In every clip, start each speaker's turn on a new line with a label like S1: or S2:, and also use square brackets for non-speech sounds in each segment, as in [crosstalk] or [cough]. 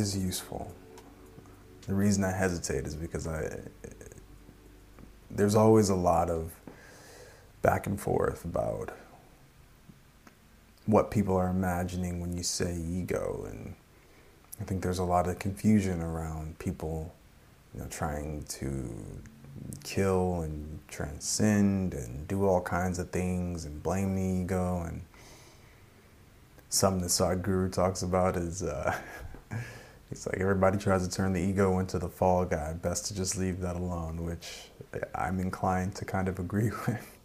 S1: is useful. The reason I hesitate is because I there's always a lot of back and forth about what people are imagining when you say ego and I think there's a lot of confusion around people you know trying to kill and transcend and do all kinds of things and blame the ego and something that Sadhguru talks about is uh, [laughs] it's like everybody tries to turn the ego into the fall guy. Best to just leave that alone, which I'm inclined to kind of agree [laughs] with.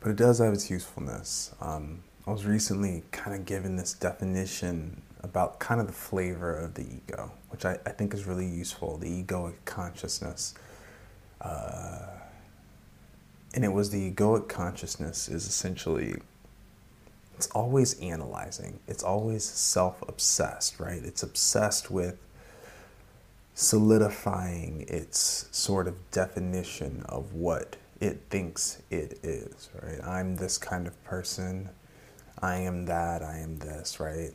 S1: But it does have its usefulness. Um, I was recently kind of given this definition about kind of the flavor of the ego, which I, I think is really useful the egoic consciousness. Uh, and it was the egoic consciousness is essentially it's always analyzing. It's always self-obsessed right? It's obsessed with solidifying its sort of definition of what it thinks it is right? I'm this kind of person. I am that. I am this right?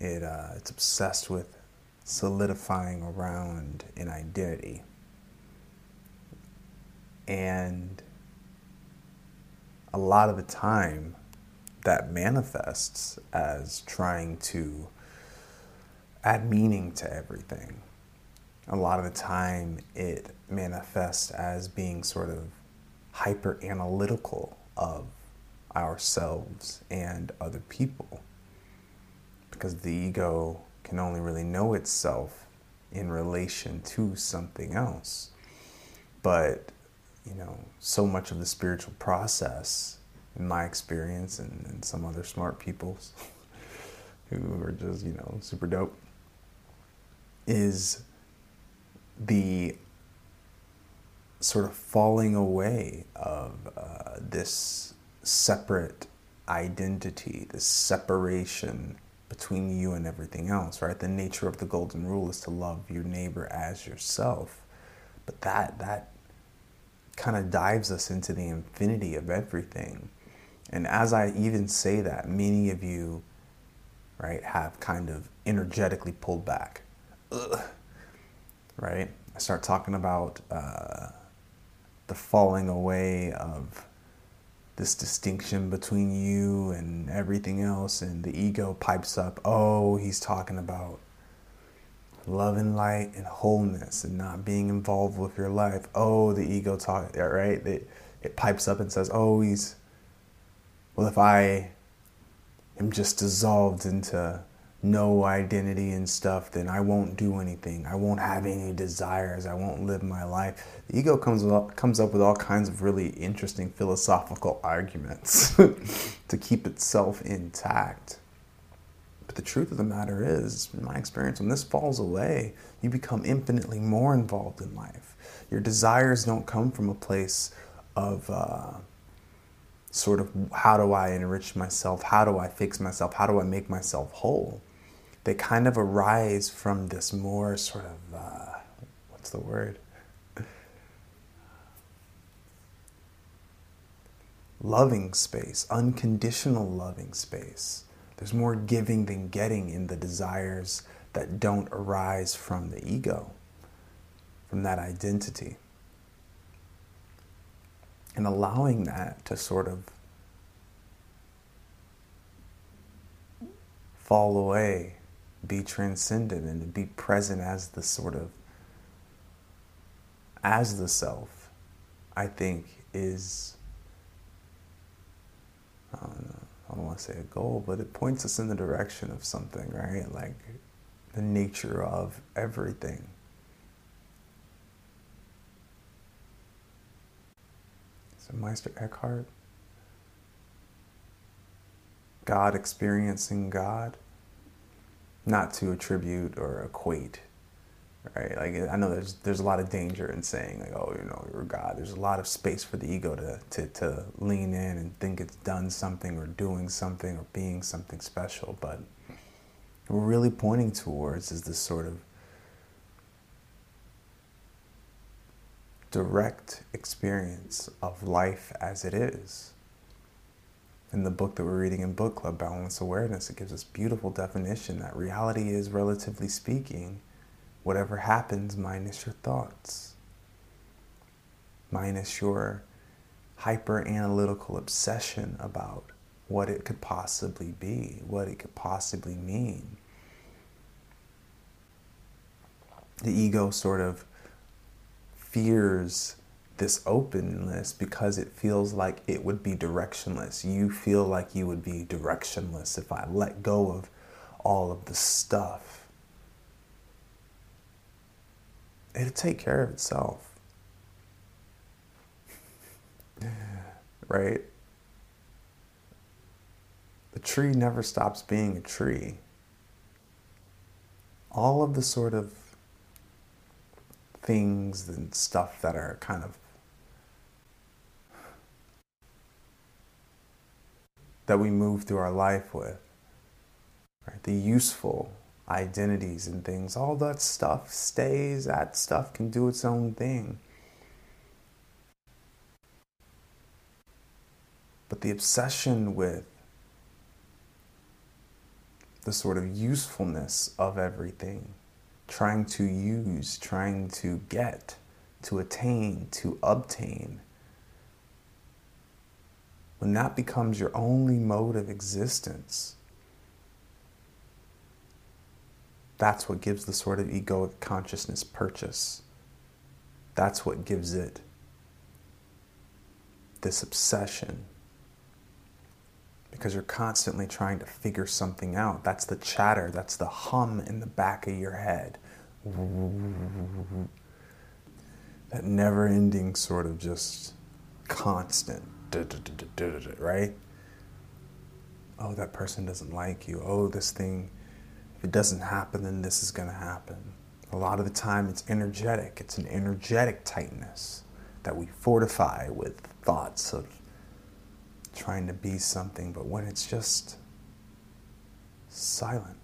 S1: It uh, it's obsessed with solidifying around an identity. And a lot of the time that manifests as trying to add meaning to everything. A lot of the time, it manifests as being sort of hyper analytical of ourselves and other people. Because the ego can only really know itself in relation to something else. But, you know, so much of the spiritual process in my experience and, and some other smart people's [laughs] who are just, you know, super dope, is the sort of falling away of uh, this separate identity, this separation between you and everything else, right? The nature of the golden rule is to love your neighbor as yourself. But that that kind of dives us into the infinity of everything. And as I even say that, many of you, right, have kind of energetically pulled back. Ugh. Right? I start talking about uh, the falling away of this distinction between you and everything else, and the ego pipes up. Oh, he's talking about love and light and wholeness and not being involved with your life. Oh, the ego talk, right? It, it pipes up and says, oh, he's well, if I am just dissolved into no identity and stuff, then I won't do anything. I won't have any desires. I won't live my life. The ego comes up, comes up with all kinds of really interesting philosophical arguments [laughs] to keep itself intact. But the truth of the matter is, in my experience, when this falls away, you become infinitely more involved in life. Your desires don't come from a place of uh, sort of how do I enrich myself? How do I fix myself? How do I make myself whole? They kind of arise from this more sort of, uh, what's the word? loving space, unconditional loving space. There's more giving than getting in the desires that don't arise from the ego, from that identity and allowing that to sort of fall away, be transcendent, and to be present as the sort of as the self, I think is I don't know, I don't want to say a goal, but it points us in the direction of something, right? Like the nature of everything. Meister Eckhart, God experiencing God, not to attribute or equate, right? Like I know there's there's a lot of danger in saying like, oh, you know, you're God. There's a lot of space for the ego to to to lean in and think it's done something or doing something or being something special, but what we're really pointing towards is this sort of direct experience of life as it is. In the book that we're reading in book club, Balance Awareness, it gives us beautiful definition that reality is, relatively speaking, whatever happens minus your thoughts, minus your hyper analytical obsession about what it could possibly be, what it could possibly mean. The ego sort of fears this openness because it feels like it would be directionless. You feel like you would be directionless if I let go of all of the stuff. It'll take care of itself. [laughs] right? The tree never stops being a tree. All of the sort of things and stuff that are kind of that we move through our life with, right? The useful identities and things, all that stuff stays, that stuff can do its own thing. But the obsession with the sort of usefulness of everything, trying to use, trying to get, to attain, to obtain, when that becomes your only mode of existence, that's what gives the sort of egoic consciousness purchase. That's what gives it this obsession because you're constantly trying to figure something out. That's the chatter, that's the hum in the back of your head. That never ending sort of just constant, right? Oh, that person doesn't like you. Oh, this thing, if it doesn't happen, then this is going to happen. A lot of the time, it's energetic. It's an energetic tightness that we fortify with thoughts of trying to be something, but when it's just silent,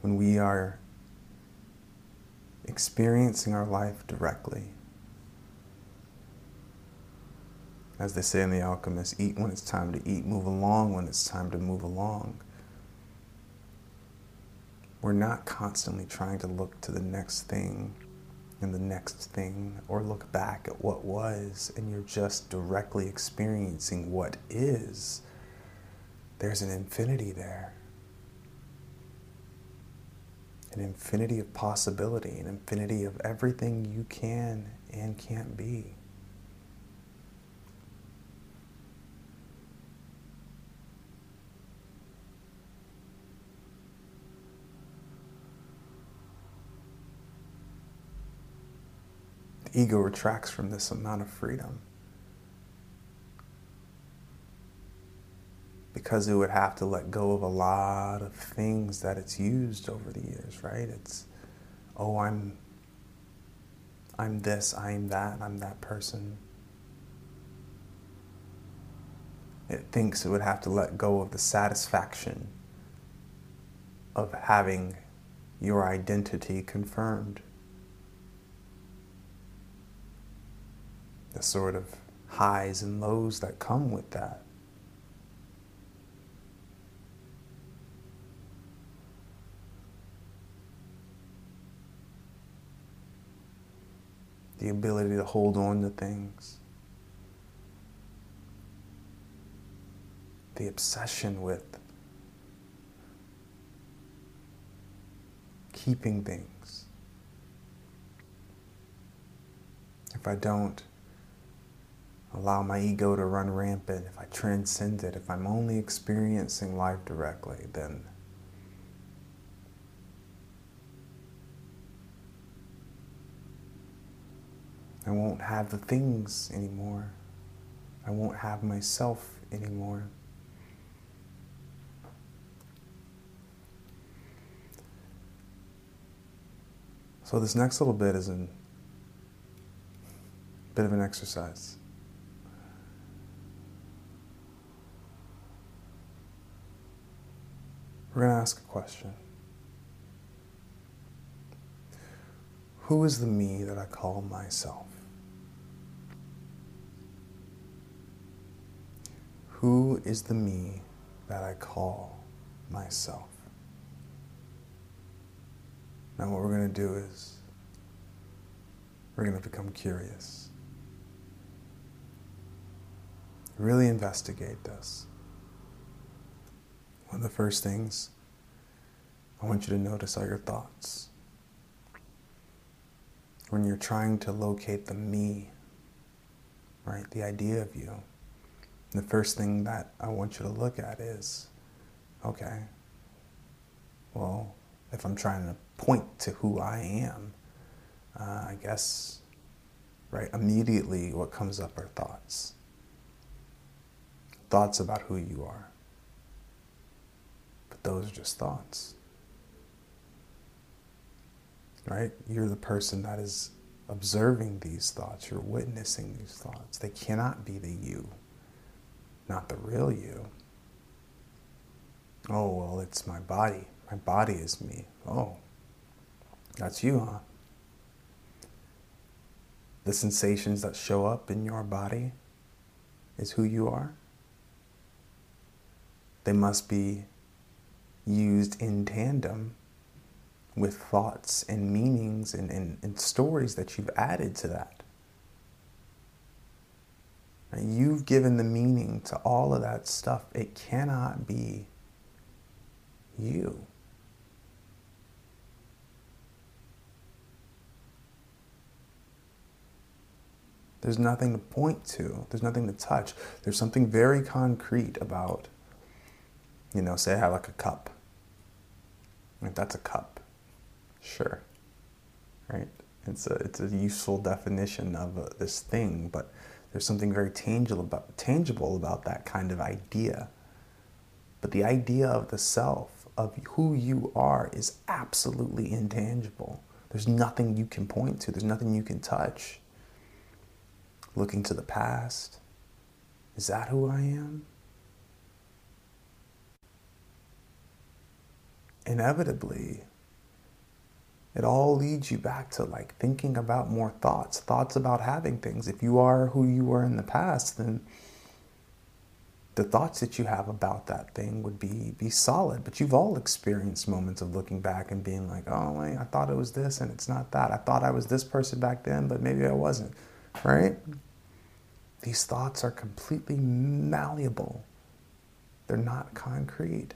S1: when we are experiencing our life directly, as they say in The Alchemist, eat when it's time to eat, move along when it's time to move along. We're not constantly trying to look to the next thing and the next thing or look back at what was and you're just directly experiencing what is, there's an infinity there. An infinity of possibility, an infinity of everything you can and can't be. The ego retracts from this amount of freedom. Because it would have to let go of a lot of things that it's used over the years, right? It's, oh, I'm, I'm this, I'm that, I'm that person. It thinks it would have to let go of the satisfaction of having your identity confirmed. the sort of highs and lows that come with that. The ability to hold on to things. The obsession with keeping things. If I don't allow my ego to run rampant, if I transcend it, if I'm only experiencing life directly, then I won't have the things anymore. I won't have myself anymore. So, this next little bit is a bit of an exercise. We're going to ask a question Who is the me that I call myself? Who is the me that I call myself? Now, what we're going to do is we're going to become curious. Really investigate this. One of the first things I want you to notice are your thoughts. When you're trying to locate the me, right, the idea of you, the first thing that I want you to look at is okay, well, if I'm trying to point to who I am, uh, I guess, right, immediately what comes up are thoughts. Thoughts about who you are. But those are just thoughts. Right? You're the person that is observing these thoughts, you're witnessing these thoughts. They cannot be the you, not the real you. Oh, well, it's my body. My body is me. Oh, that's you, huh? The sensations that show up in your body is who you are. They must be used in tandem with thoughts and meanings and, and, and stories that you've added to that. You've given the meaning to all of that stuff. It cannot be you. There's nothing to point to. There's nothing to touch. There's something very concrete about, you know, say I have like a cup. Like that's a cup. Sure. Right? It's a, it's a useful definition of a, uh, this thing, but there's something very tangible about, tangible about that kind of idea. But the idea of the self, of who you are, is absolutely intangible. There's nothing you can point to, there's nothing you can touch looking to the past. Is that who I am? Inevitably, it all leads you back to like thinking about more thoughts, thoughts about having things. If you are who you were in the past, then the thoughts that you have about that thing would be be solid. But you've all experienced moments of looking back and being like, "Oh, wait, I thought it was this, and it's not that. I thought I was this person back then, but maybe I wasn't." right? These thoughts are completely malleable, they're not concrete.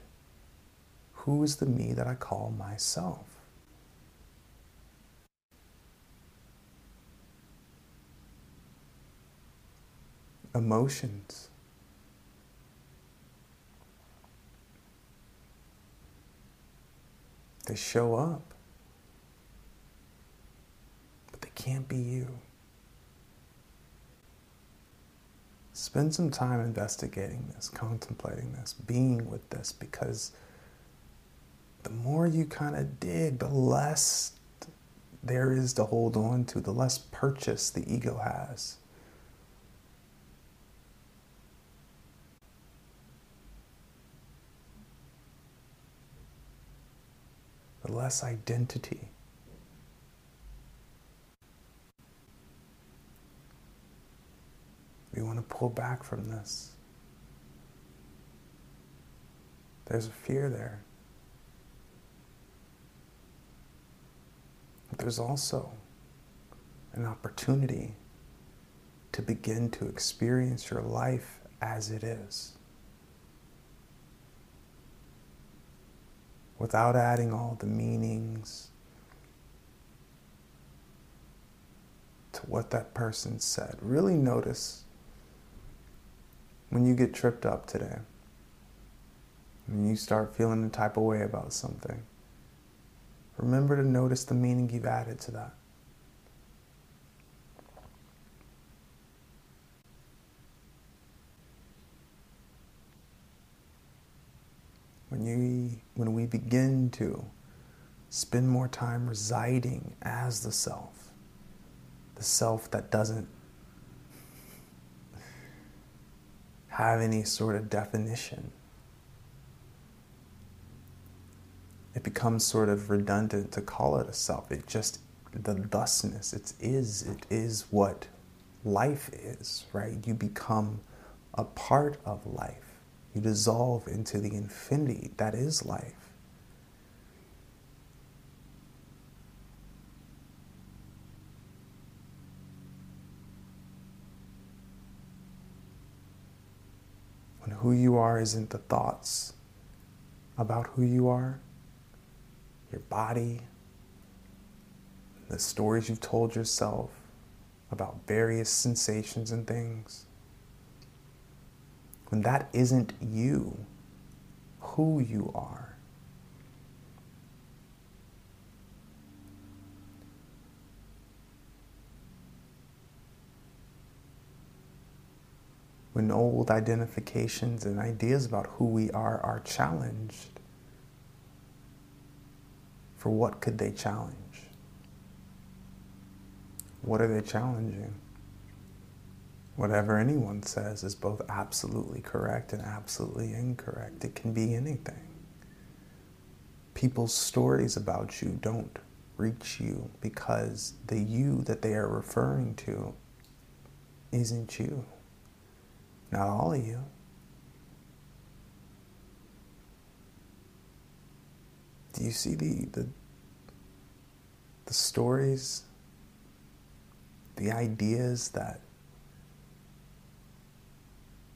S1: Who is the me that I call myself? Emotions. They show up, but they can't be you. Spend some time investigating this, contemplating this, being with this, because the more you kind of dig, the less there is to hold on to, the less purchase the ego has. The less identity. We want to pull back from this. There's a fear there. But there's also an opportunity to begin to experience your life as it is. Without adding all the meanings to what that person said. Really notice when you get tripped up today, when you start feeling a type of way about something, remember to notice the meaning you've added to that. When, you, when we begin to spend more time residing as the self, the self that doesn't have any sort of definition. It becomes sort of redundant to call it a self. It just, the thusness, it is, it is what life is, right? You become a part of life. You dissolve into the infinity that is life. When who you are isn't the thoughts about who you are, your body, the stories you've told yourself about various sensations and things. When that isn't you, who you are. When old identifications and ideas about who we are are challenged, for what could they challenge? What are they challenging? Whatever anyone says is both absolutely correct and absolutely incorrect. It can be anything. People's stories about you don't reach you because the you that they are referring to isn't you. Not all of you. Do you see the, the, the stories, the ideas that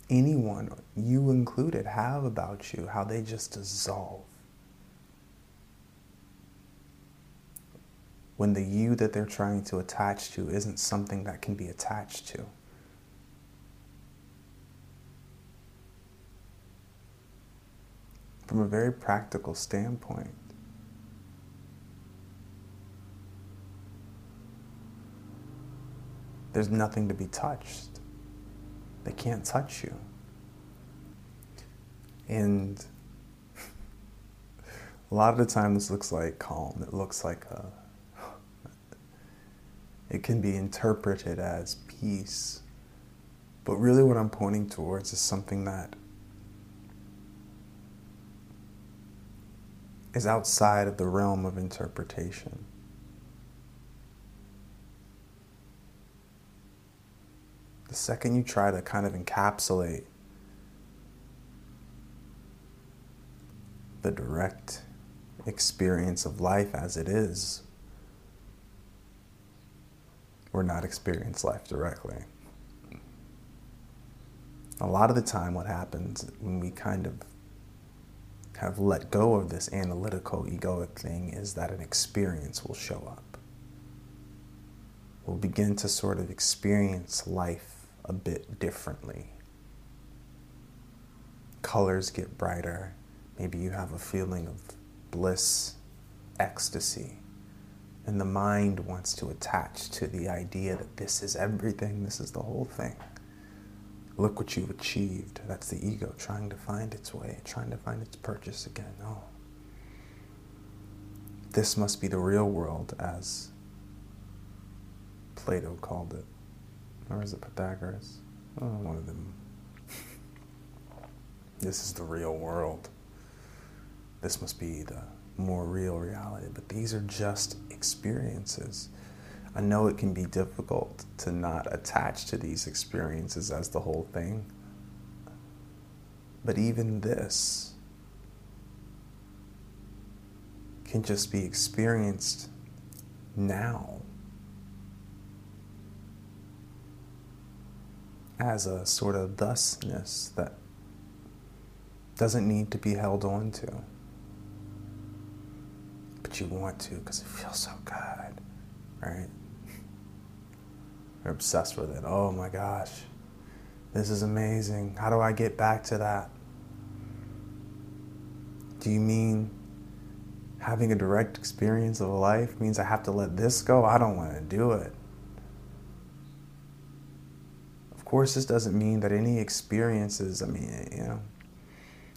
S1: anyone, you included, have about you, how they just dissolve? When the you that they're trying to attach to isn't something that can be attached to. From a very practical standpoint, there's nothing to be touched. They can't touch you. And [laughs] a lot of the time, this looks like calm. It looks like a. It can be interpreted as peace. But really, what I'm pointing towards is something that is outside of the realm of interpretation. The second you try to kind of encapsulate the direct experience of life as it is, or not experience life directly. A lot of the time, what happens when we kind of have let go of this analytical, egoic thing is that an experience will show up. We'll begin to sort of experience life a bit differently. Colors get brighter. Maybe you have a feeling of bliss, ecstasy. And the mind wants to attach to the idea that this is everything, this is the whole thing. Look what you've achieved. That's the ego trying to find its way, trying to find its purchase again. Oh. This must be the real world, as Plato called it. Or is it Pythagoras? Oh, one of them. this is the real world. This must be the more real reality. But these are just experiences. I know it can be difficult to not attach to these experiences as the whole thing. But even this can just be experienced now as a sort of thusness that doesn't need to be held on to. But you want to because it feels so good, right? You're obsessed with it. Oh my gosh, this is amazing. How do I get back to that? Do you mean having a direct experience of life means I have to let this go? I don't want to do it course, this doesn't mean that any experiences, I mean, you know,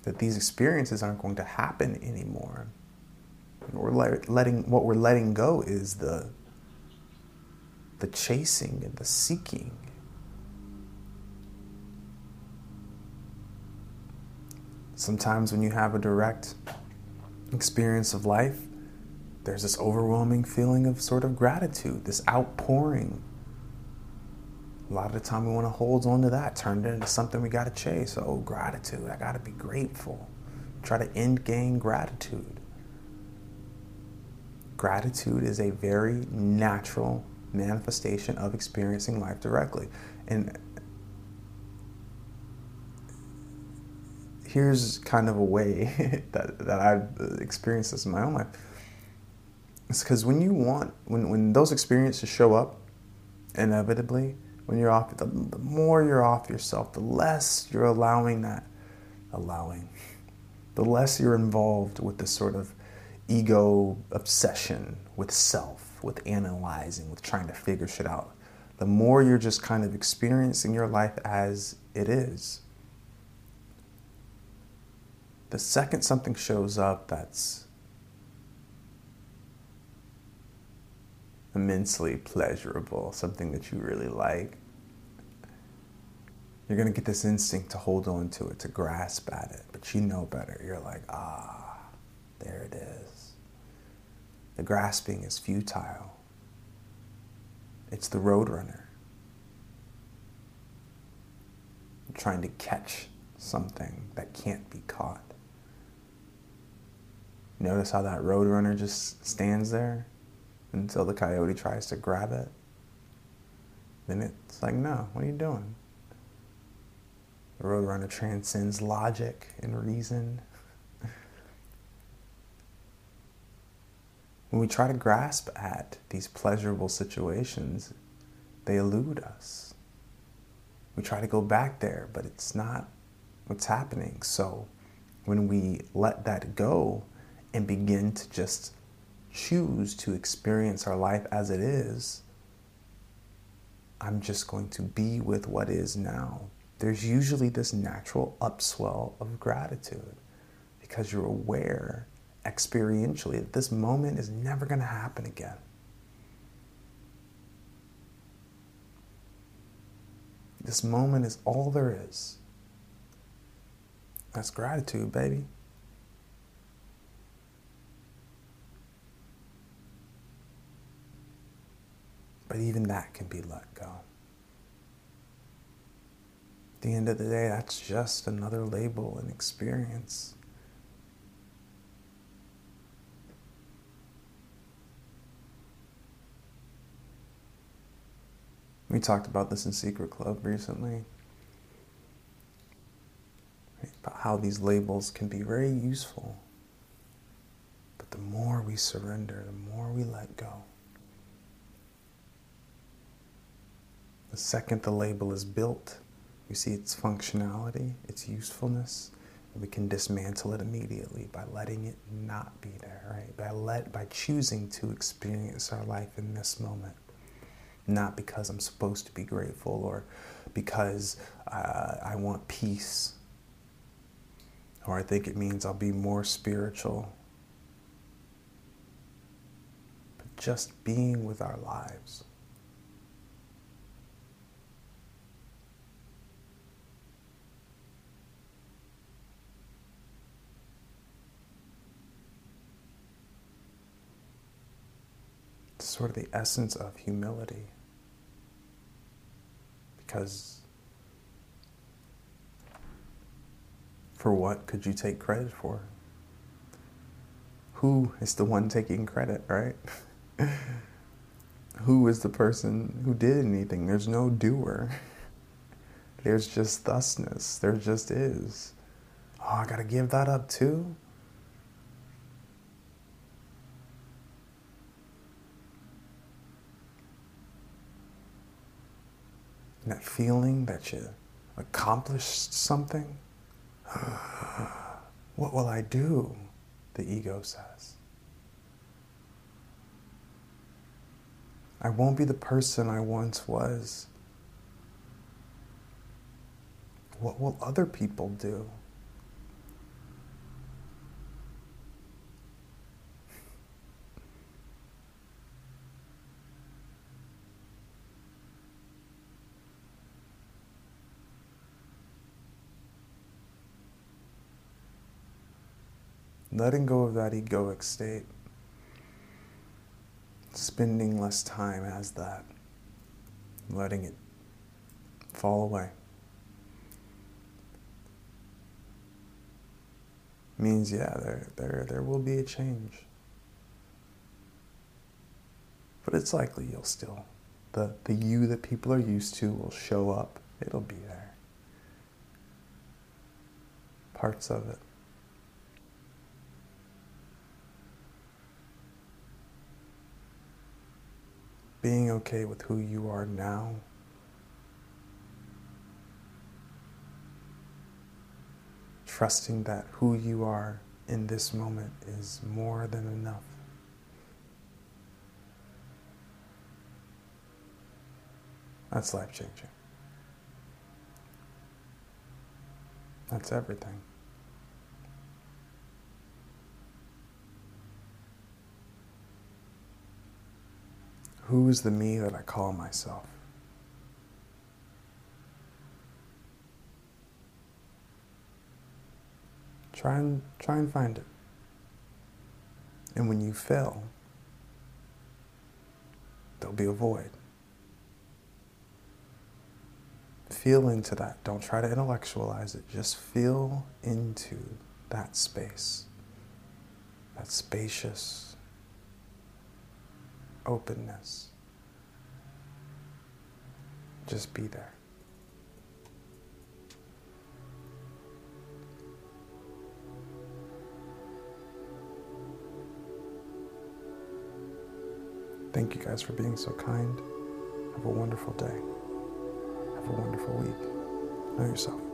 S1: that these experiences aren't going to happen anymore. We're letting what we're letting go is the the chasing and the seeking. Sometimes when you have a direct experience of life, there's this overwhelming feeling of sort of gratitude, this outpouring A lot of the time we want to hold on to that, turn it into something we got to chase. Oh, gratitude. I got to be grateful. Try to end gain gratitude. Gratitude is a very natural manifestation of experiencing life directly. And here's kind of a way [laughs] that, that I've experienced this in my own life. It's because when you want, when, when those experiences show up, inevitably, when you're off, the, the more you're off yourself, the less you're allowing that, allowing, the less you're involved with this sort of ego obsession with self, with analyzing, with trying to figure shit out. The more you're just kind of experiencing your life as it is. The second something shows up that's immensely pleasurable, something that you really like, you're going to get this instinct to hold on to it, to grasp at it. But you know better. You're like, ah, there it is. The grasping is futile. It's the roadrunner. Trying to catch something that can't be caught. Notice how that roadrunner just stands there until the coyote tries to grab it? Then it's like, no, what are you doing? The Roadrunner transcends logic and reason. [laughs] when we try to grasp at these pleasurable situations, they elude us. We try to go back there, but it's not what's happening. So when we let that go and begin to just choose to experience our life as it is, I'm just going to be with what is now there's usually this natural upswell of gratitude because you're aware experientially that this moment is never going to happen again. This moment is all there is. That's gratitude, baby. But even that can be let go At the end of the day, that's just another label and experience. We talked about this in Secret Club recently. About how these labels can be very useful. But the more we surrender, the more we let go. The second the label is built, we see its functionality, its usefulness, we can dismantle it immediately by letting it not be there, right? By let by choosing to experience our life in this moment. Not because I'm supposed to be grateful or because uh, I want peace or I think it means I'll be more spiritual. But just being with our lives. Sort of the essence of humility. Because for what could you take credit for? Who is the one taking credit, right? [laughs] who is the person who did anything? There's no doer. [laughs] There's just thusness. There just is. Oh, I gotta give that up too? Feeling that you accomplished something. [sighs] what will I do? The ego says. I won't be the person I once was. What will other people do? Letting go of that egoic state, spending less time as that, letting it fall away. Means, yeah, there, there, there will be a change. But it's likely you'll still, the, the you that people are used to will show up. It'll be there. Parts of it. Being okay with who you are now. Trusting that who you are in this moment is more than enough. That's life changing. That's everything. Who is the me that I call myself? Try and try and find it. And when you fail, there'll be a void. Feel into that. Don't try to intellectualize it. Just feel into that space. That spacious openness. Just be there. Thank you guys for being so kind. Have a wonderful day. Have a wonderful week. Know yourself.